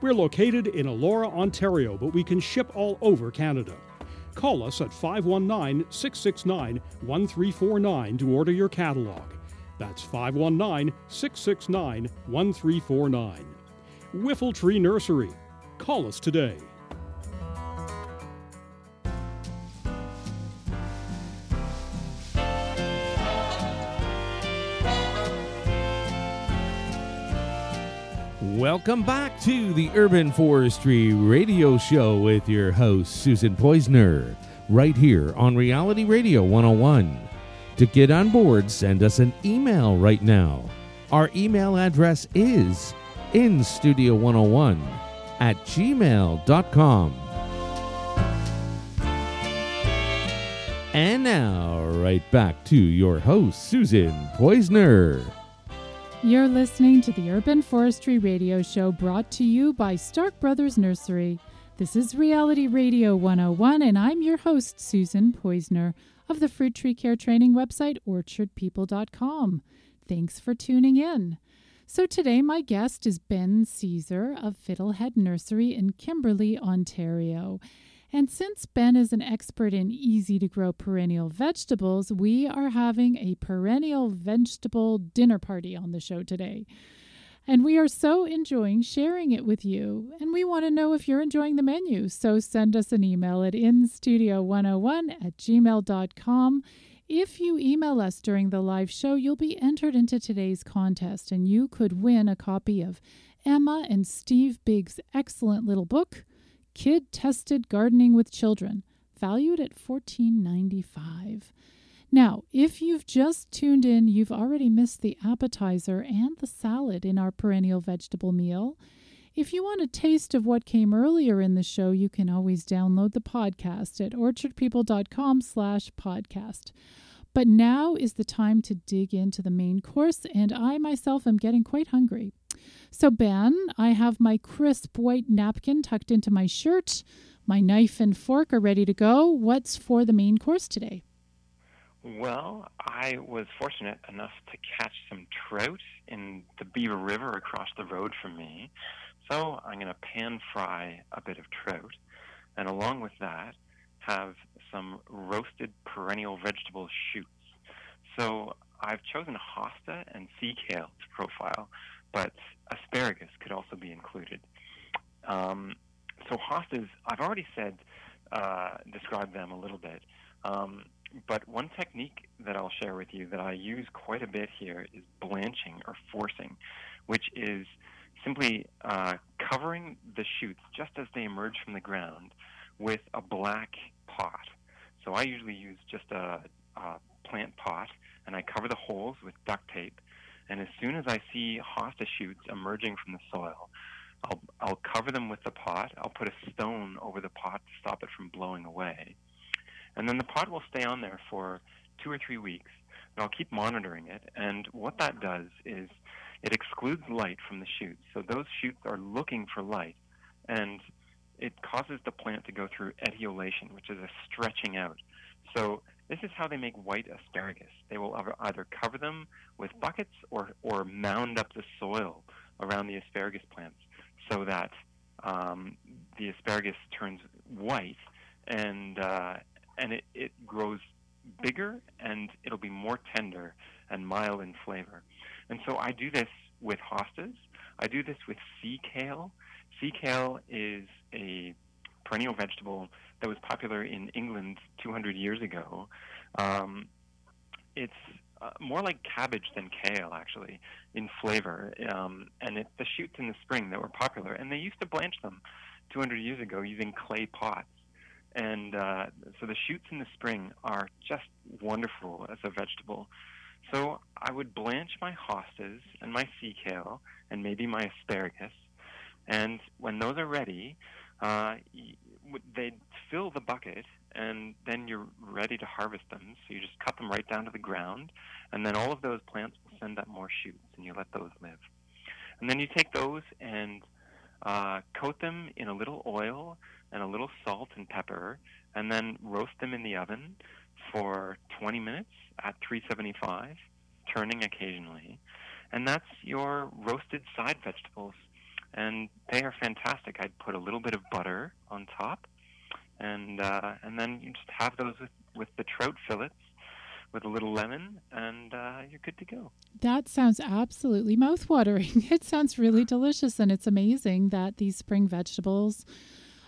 We're located in Elora, Ontario, but we can ship all over Canada. Call us at 519 669 1349 to order your catalog. That's 519 669 1349. Whiffletree Nursery. Call us today. Welcome back to the Urban Forestry Radio Show with your host, Susan Poizner, right here on Reality Radio 101. To get on board, send us an email right now. Our email address is instudio101 at gmail.com. And now, right back to your host, Susan Poizner. You're listening to the Urban Forestry Radio Show brought to you by Stark Brothers Nursery. This is Reality Radio 101, and I'm your host, Susan Poizner of the Fruit Tree Care Training website, orchardpeople.com. Thanks for tuning in. So today, my guest is Ben Caesar of Fiddlehead Nursery in Kimberley, Ontario. And since Ben is an expert in easy to grow perennial vegetables, we are having a perennial vegetable dinner party on the show today. And we are so enjoying sharing it with you. And we want to know if you're enjoying the menu. So send us an email at instudio101 at gmail.com. If you email us during the live show, you'll be entered into today's contest and you could win a copy of Emma and Steve Biggs' excellent little book, Kid Tested Gardening with Children, valued at $14.95. Now, if you've just tuned in, you've already missed the appetizer and the salad in our perennial vegetable meal. If you want a taste of what came earlier in the show, you can always download the podcast at orchardpeople.com slash podcast. But now is the time to dig into the main course, and I myself am getting quite hungry. So, Ben, I have my crisp white napkin tucked into my shirt. My knife and fork are ready to go. What's for the main course today? Well, I was fortunate enough to catch some trout in the Beaver River across the road from me. So I'm going to pan fry a bit of trout. And along with that, have some roasted perennial vegetable shoots. So I've chosen hosta and sea kale to profile, but asparagus could also be included. Um, so hostas, I've already said, uh, described them a little bit. Um, but one technique that I'll share with you that I use quite a bit here is blanching or forcing, which is simply uh, covering the shoots just as they emerge from the ground with a black pot. So I usually use just a, a plant pot and I cover the holes with duct tape. And as soon as I see hosta shoots emerging from the soil, I'll, I'll cover them with the pot. I'll put a stone over the pot to stop it from blowing away. And then the pot will stay on there for two or three weeks. And I'll keep monitoring it. And what that does is it excludes light from the shoots. So those shoots are looking for light. And it causes the plant to go through etiolation, which is a stretching out. So this is how they make white asparagus. They will either cover them with buckets or, or mound up the soil around the asparagus plants so that um, the asparagus turns white and uh, and it, it grows bigger and it'll be more tender and mild in flavor. And so I do this with hostas. I do this with sea kale. Sea kale is a perennial vegetable that was popular in England 200 years ago. Um, it's uh, more like cabbage than kale, actually, in flavor. Um, and it's the shoots in the spring that were popular. And they used to blanch them 200 years ago using clay pots. And uh, so the shoots in the spring are just wonderful as a vegetable. So I would blanch my hostas and my sea kale and maybe my asparagus. And when those are ready, uh, they'd fill the bucket and then you're ready to harvest them. So you just cut them right down to the ground, and then all of those plants will send up more shoots, and you let those live. And then you take those and uh, coat them in a little oil and a little salt and pepper, and then roast them in the oven for 20 minutes at 375, turning occasionally. And that's your roasted side vegetables. And they are fantastic. I'd put a little bit of butter on top, and uh, and then you just have those with, with the trout fillets with a little lemon, and uh, you're good to go. That sounds absolutely mouthwatering. It sounds really delicious, and it's amazing that these spring vegetables,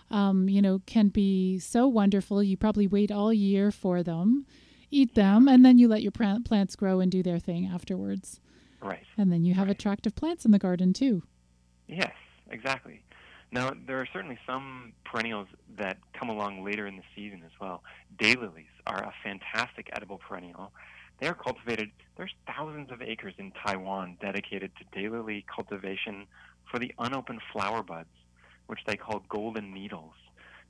um, you know, can be so wonderful. You probably wait all year for them, eat them, and then you let your plant plants grow and do their thing afterwards. Right. And then you have right. attractive plants in the garden too. Yes, exactly. Now, there are certainly some perennials that come along later in the season as well. Daylilies are a fantastic edible perennial. They are cultivated, there's thousands of acres in Taiwan dedicated to daylily cultivation for the unopened flower buds, which they call golden needles.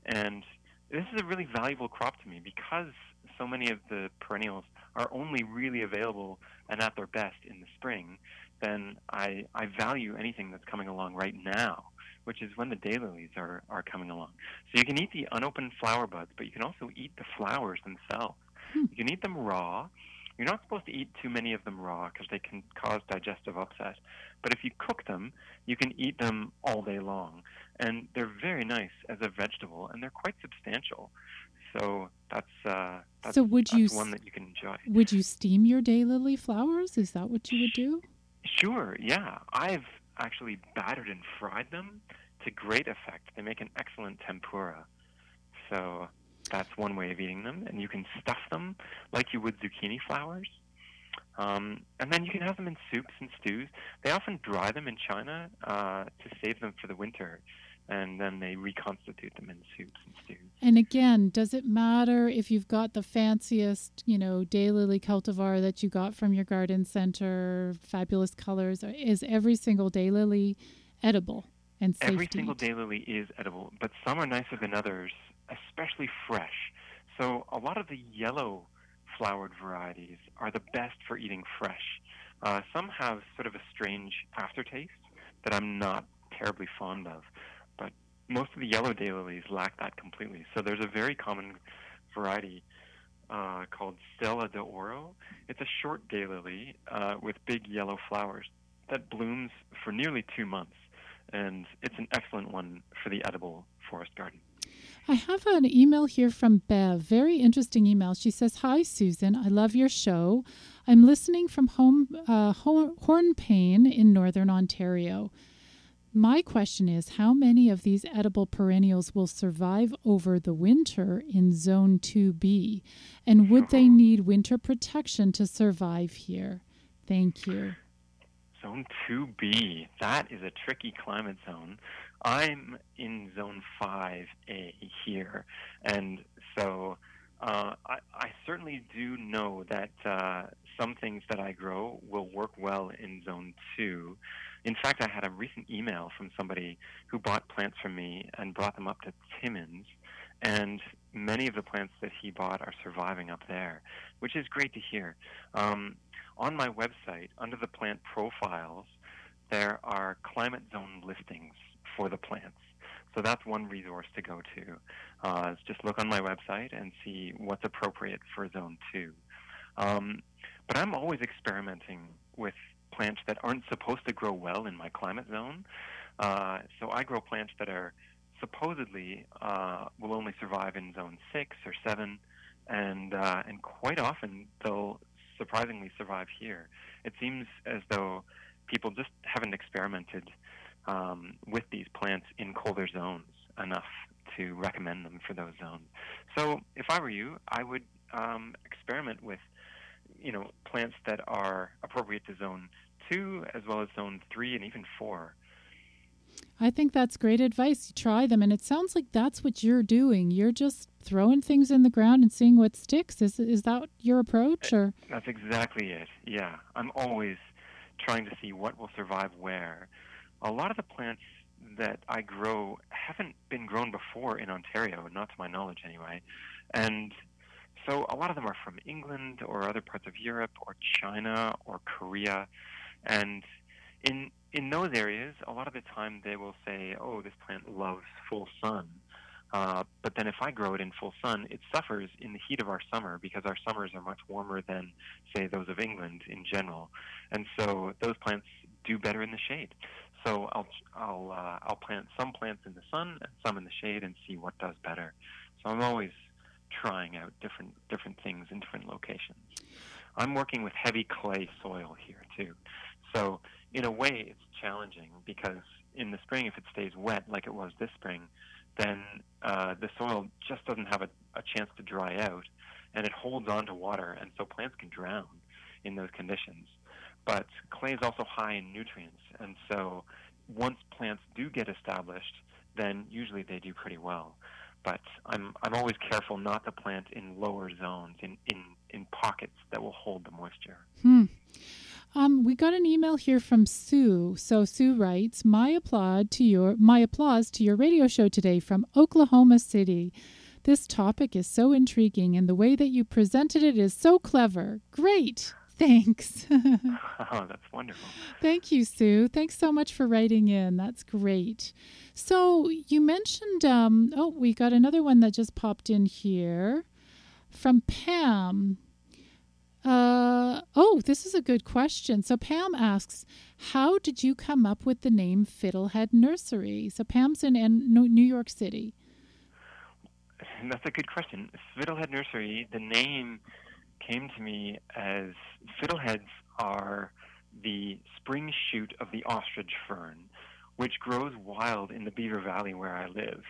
And this is a really valuable crop to me because so many of the perennials are only really available and at their best in the spring, then I, I value anything that's coming along right now which is when the daylilies are, are coming along. So you can eat the unopened flower buds, but you can also eat the flowers themselves. Hmm. You can eat them raw. You're not supposed to eat too many of them raw because they can cause digestive upset. But if you cook them, you can eat them all day long. And they're very nice as a vegetable, and they're quite substantial. So that's, uh, that's, so would you, one that you can enjoy. Would you steam your daylily flowers? Is that what you would do? Sure, yeah. I've actually battered and fried them to great effect. They make an excellent tempura. So that's one way of eating them. And you can stuff them like you would zucchini flowers. Um, and then you can have them in soups and stews. They often dry them in China uh, to save them for the winter. And then they reconstitute them in soups and stews. And again, does it matter if you've got the fanciest, you know, daylily cultivar that you got from your garden center, fabulous colors? Is every single daylily edible? and safe Every single daylily is edible, but some are nicer than others, especially fresh. So a lot of the yellow flowered varieties are the best for eating fresh. Uh, some have sort of a strange aftertaste that I'm not terribly fond of, most of the yellow daylilies lack that completely. So there's a very common variety uh, called Stella d'Oro. It's a short daylily uh, with big yellow flowers that blooms for nearly two months and it's an excellent one for the edible forest garden. I have an email here from Bev. Very interesting email. She says, "Hi Susan, I love your show. I'm listening from home uh, Hornepayne in northern Ontario. My question is, how many of these edible perennials will survive over the winter in Zone 2B, and would they need winter protection to survive here? Thank you." Zone 2B, that is a tricky climate zone. I'm in Zone 5A here, and so uh, I, I, certainly do know that uh, some things that I grow will work well in Zone 2. In fact, I had a recent email from somebody who bought plants from me and brought them up to Timmins, and many of the plants that he bought are surviving up there, which is great to hear. Um, on my website, under the plant profiles, there are climate zone listings for the plants. So that's one resource to go to. Uh, just look on my website and see what's appropriate for zone two. Um, but I'm always experimenting with plants that aren't supposed to grow well in my climate zone. Uh, so I grow plants that are supposedly uh, will only survive in zone six or seven, and uh, and quite often they'll surprisingly survive here. It seems as though people just haven't experimented um, with these plants in colder zones enough to recommend them for those zones. So if I were you, I would um, experiment with, you know, plants that are appropriate to zone two as well as zone three and even four. I think that's great advice. You try them, and it sounds like that's what you're doing. You're just throwing things in the ground and seeing what sticks. Is is that your approach, or? That's exactly it. Yeah, I'm always trying to see what will survive where. A lot of the plants that I grow haven't been grown before in Ontario, not to my knowledge anyway. And so a lot of them are from England or other parts of Europe or China or Korea. And in in those areas, a lot of the time they will say, "Oh, this plant loves full sun." Uh, but then if I grow it in full sun, it suffers in the heat of our summer because our summers are much warmer than, say, those of England in general. And so those plants do better in the shade. So I'll I'll uh, I'll plant some plants in the sun and some in the shade and see what does better. So I'm always trying out different different things in different locations. I'm working with heavy clay soil here too. So in a way it's challenging because in the spring if it stays wet like it was this spring, then uh, the soil just doesn't have a, a chance to dry out and it holds on to water and so plants can drown in those conditions. But clay is also high in nutrients and so once plants do get established, then usually they do pretty well but I'm I'm always careful not to plant in lower zones in in, in pockets that will hold the moisture. Hmm. Um, we got an email here from Sue. So Sue writes, "My applaud to your my applause to your radio show today from Oklahoma City. This topic is so intriguing, and the way that you presented it is so clever. Great." Thanks. oh, that's wonderful. Thank you, Sue. Thanks so much for writing in. That's great. So you mentioned, um, oh, we got another one that just popped in here from Pam. Uh, oh, this is a good question. So Pam asks, how did you come up with the name Fiddlehead Nursery? So Pam's in, in New York City. That's a good question. Fiddlehead Nursery, the name came to me as fiddleheads are the spring shoot of the ostrich fern, which grows wild in the Beaver Valley where I live.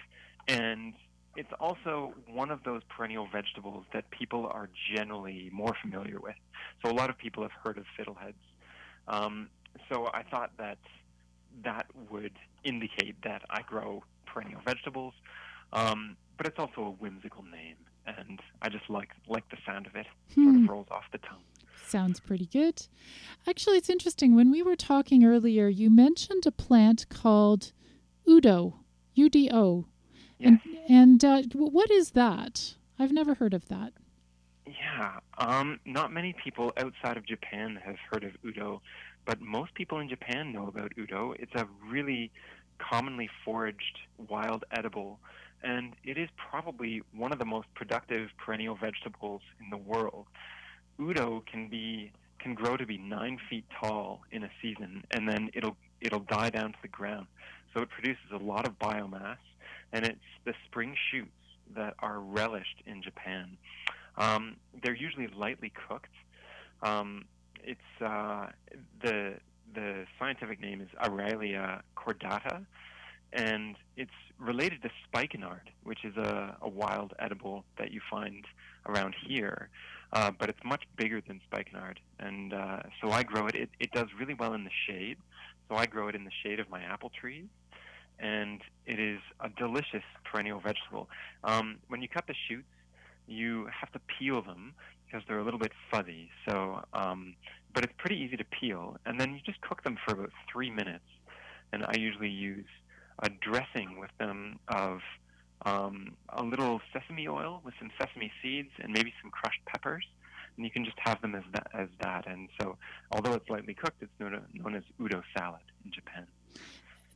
And it's also one of those perennial vegetables that people are generally more familiar with. So a lot of people have heard of fiddleheads. Um, so I thought that that would indicate that I grow perennial vegetables. Um, but it's also a whimsical name and I just like like the sound of it. Hmm. Sort of rolls off the tongue. Sounds pretty good. Actually, it's interesting. When we were talking earlier, you mentioned a plant called Udo, U D O. Yes. And, and uh, what is that? I've never heard of that. Yeah, um, not many people outside of Japan have heard of Udo, but most people in Japan know about Udo. It's a really commonly foraged wild edible and it is probably one of the most productive perennial vegetables in the world. Udo can be can grow to be nine feet tall in a season, and then it'll it'll die down to the ground. So it produces a lot of biomass, and it's the spring shoots that are relished in Japan. Um, they're usually lightly cooked. Um, it's uh, the the scientific name is Aralia cordata, and it's related to spikenard, which is a, a wild edible that you find around here, uh, but it's much bigger than spikenard. And uh, so I grow it. it. It does really well in the shade, so I grow it in the shade of my apple trees. And it is a delicious perennial vegetable. Um, when you cut the shoots, you have to peel them because they're a little bit fuzzy. So, um, but it's pretty easy to peel, and then you just cook them for about three minutes. And I usually use a dressing with them of um, a little sesame oil with some sesame seeds and maybe some crushed peppers. And you can just have them as that. As that. And so, although it's lightly cooked, it's known, known as udo salad in Japan.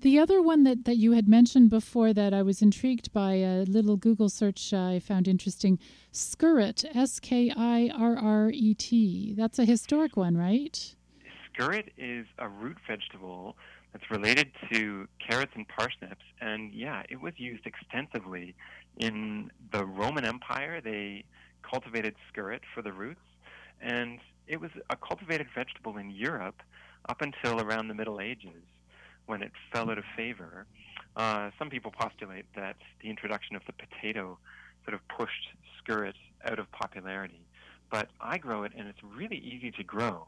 The other one that, that you had mentioned before that I was intrigued by, a little Google search I found interesting skirret, S K I R R E T. That's a historic one, right? Skirret is a root vegetable it's related to carrots and parsnips, and yeah, it was used extensively in the Roman Empire. They cultivated skirret for the roots, and it was a cultivated vegetable in Europe up until around the Middle Ages when it fell out of favor. Uh, some people postulate that the introduction of the potato sort of pushed skirret out of popularity. But I grow it, and it's really easy to grow.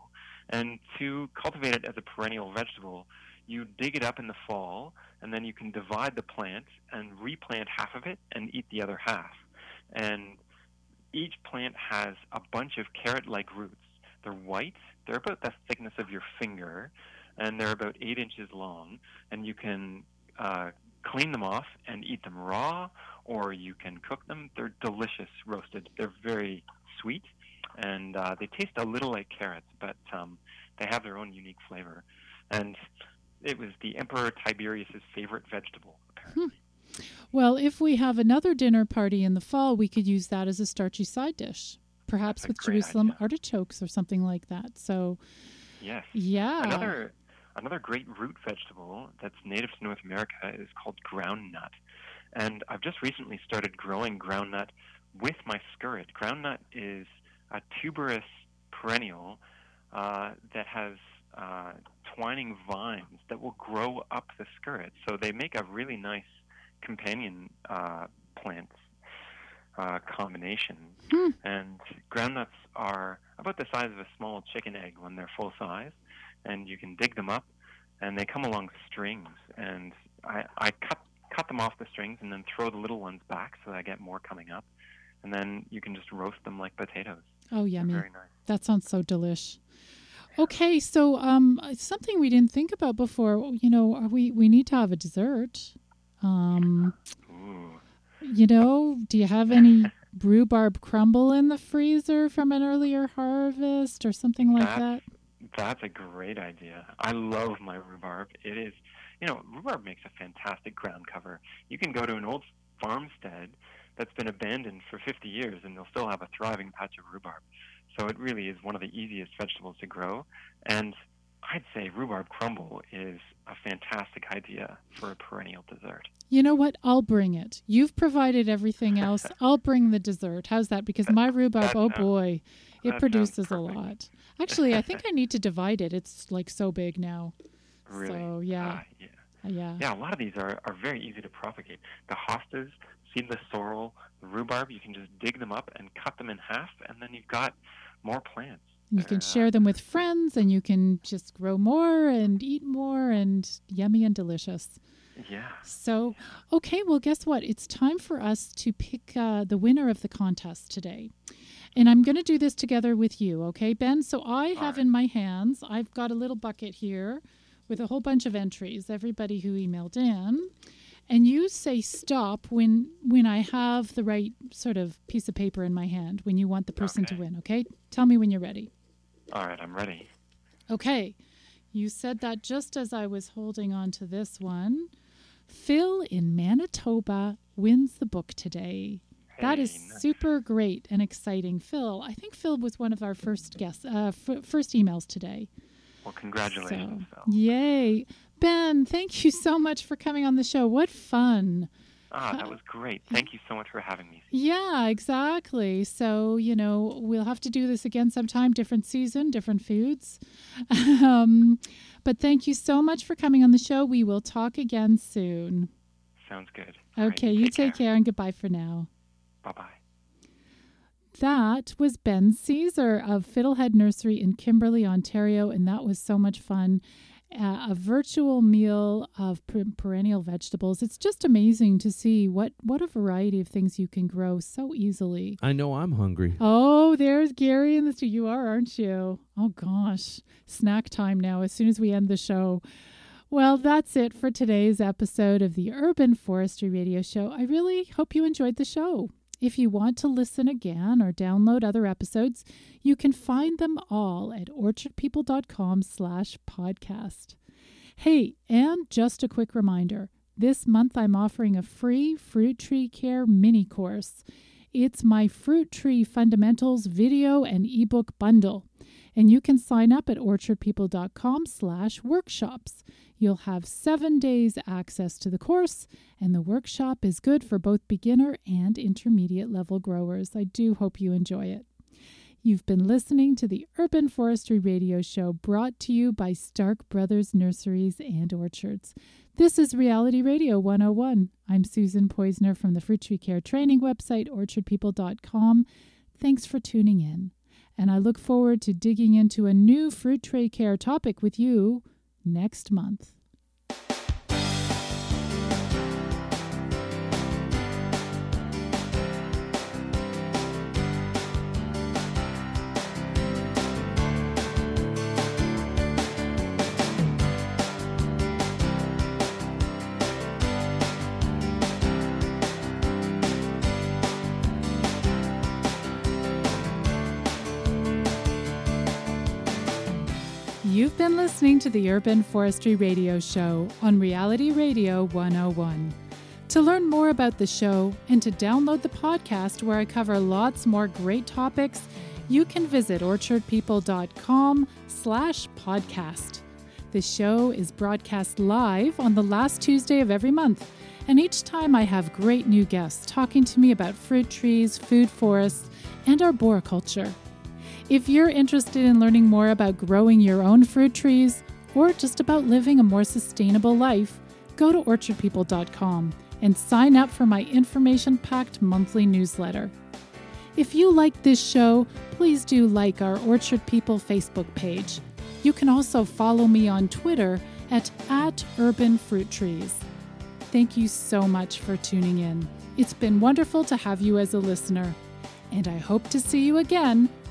And to cultivate it as a perennial vegetable, you dig it up in the fall, and then you can divide the plant and replant half of it and eat the other half. And each plant has a bunch of carrot like roots. They're white, they're about the thickness of your finger, and they're about eight inches long. And you can uh, clean them off and eat them raw, or you can cook them. They're delicious roasted. They're very sweet, and uh, they taste a little like carrots, but um, they have their own unique flavor. And it was the Emperor Tiberius's favorite vegetable, apparently. Hmm. Well, if we have another dinner party in the fall, we could use that as a starchy side dish, perhaps with Jerusalem idea. artichokes or something like that. So, yes, yeah. Another another great root vegetable that's native to North America is called groundnut, and I've just recently started growing groundnut with my skirret. Groundnut is a tuberous perennial uh, that has uh, twining vines that will grow up the skirret. So they make a really nice companion uh, plant uh, combination. Hmm. And groundnuts are about the size of a small chicken egg when they're full size, and you can dig them up, and they come along strings. And I, I cut cut them off the strings and then throw the little ones back so that I get more coming up, and then you can just roast them like potatoes. Oh, yummy! They're very nice. That sounds so delish. Okay, so um, something we didn't think about before. You know, we we need to have a dessert. Um, Ooh. you know, do you have any rhubarb crumble in the freezer from an earlier harvest or something like that? That's, that's a great idea. I love my rhubarb. It is, you know, rhubarb makes a fantastic ground cover. You can go to an old farmstead that's been abandoned for 50 years and they'll still have a thriving patch of rhubarb. So it really is one of the easiest vegetables to grow. And I'd say rhubarb crumble is a fantastic idea for a perennial dessert. You know what? I'll bring it. You've provided everything else. I'll bring the dessert. How's that? Because my rhubarb, oh sounds- boy, it produces a lot. Actually, I think I need to divide it. It's like so big now. Really? So, yeah. Ah, yeah. Yeah. Yeah, a lot of these are, are very easy to propagate. The hostas, seedless sorrel, the rhubarb, you can just dig them up and cut them in half, and then you've got more plants. You can uh, share them with friends and you can just grow more and eat more and yummy and delicious. Yeah. So, okay, well, guess what? It's time for us to pick uh, the winner of the contest today. And I'm going to do this together with you, okay, Ben? So I have right. in my hands, I've got a little bucket here with a whole bunch of entries, everybody who emailed in. And you say stop when when I have the right sort of piece of paper in my hand when you want the person to win, okay? Tell me when you're ready. All right, I'm ready. Okay. You said that just as I was holding on to this one. Phil in Manitoba wins the book today. that Hey, is nice. super great and exciting. Phil, I think Phil was one of our first guests, uh, f- first emails today. Well, congratulations, So, Phil. yay. Ben, thank you so much for coming on the show. What fun. Ah, that was great. Thank you so much for having me. Yeah, exactly. So, you know, we'll have to do this again sometime, different season, different foods. um, but thank you so much for coming on the show. We will talk again soon. Sounds good. All right, Okay, you take care and goodbye for now. Bye bye. That was Ben Caesar of Fiddlehead Nursery in Kimberley, Ontario, and that was so much fun. Uh, a virtual meal of per- perennial vegetables. It's just amazing to see what what a variety of things you can grow so easily. I know I'm hungry. Oh, there's Gary in the studio. You are, aren't you? Oh gosh, snack time now. As soon as we end the show. Well, that's it for today's episode of the Urban Forestry Radio Show. I really hope you enjoyed the show. If you want to listen again or download other episodes, you can find them all at orchardpeople.com slash podcast. Hey, and just a quick reminder, this month I'm offering a free fruit tree care mini course. It's my Fruit Tree Fundamentals video and ebook bundle. And you can sign up at orchardpeople.com slash workshops. You'll have seven days access to the course, and the workshop is good for both beginner and intermediate level growers. I do hope you enjoy it. You've been listening to the Urban Forestry Radio Show brought to you by Stark Brothers Nurseries and Orchards. This is Reality Radio 101. I'm Susan Poizner from the Fruit Tree Care Training website, orchardpeople.com. Thanks for tuning in. And I look forward to digging into a new fruit tray care topic with you next month. You've been listening to the Urban Forestry Radio Show on Reality Radio 101. To learn more about the show and to download the podcast where I cover lots more great topics, you can visit orchardpeople.com slash podcast. The show is broadcast live on the last Tuesday of every month, and each time I have great new guests talking to me about fruit trees, food forests, and arboriculture. If you're interested in learning more about growing your own fruit trees or just about living a more sustainable life, go to orchardpeople.com and sign up for my information packed monthly newsletter. If you like this show, please do like our Orchard People Facebook page. You can also follow me on Twitter at, at Urban Fruit Trees. Thank you so much for tuning in. It's been wonderful to have you as a listener, and I hope to see you again